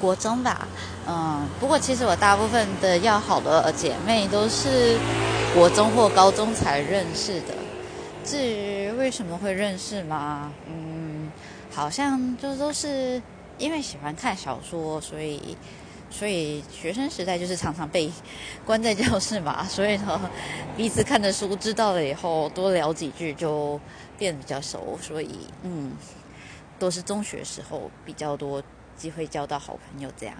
国中吧，嗯，不过其实我大部分的要好的姐妹都是国中或高中才认识的。至于为什么会认识吗？嗯，好像就都是因为喜欢看小说，所以所以学生时代就是常常被关在教室嘛，所以呢，彼此看的书知道了以后，多聊几句就变得比较熟，所以嗯，都是中学时候比较多机会交到好朋友这样。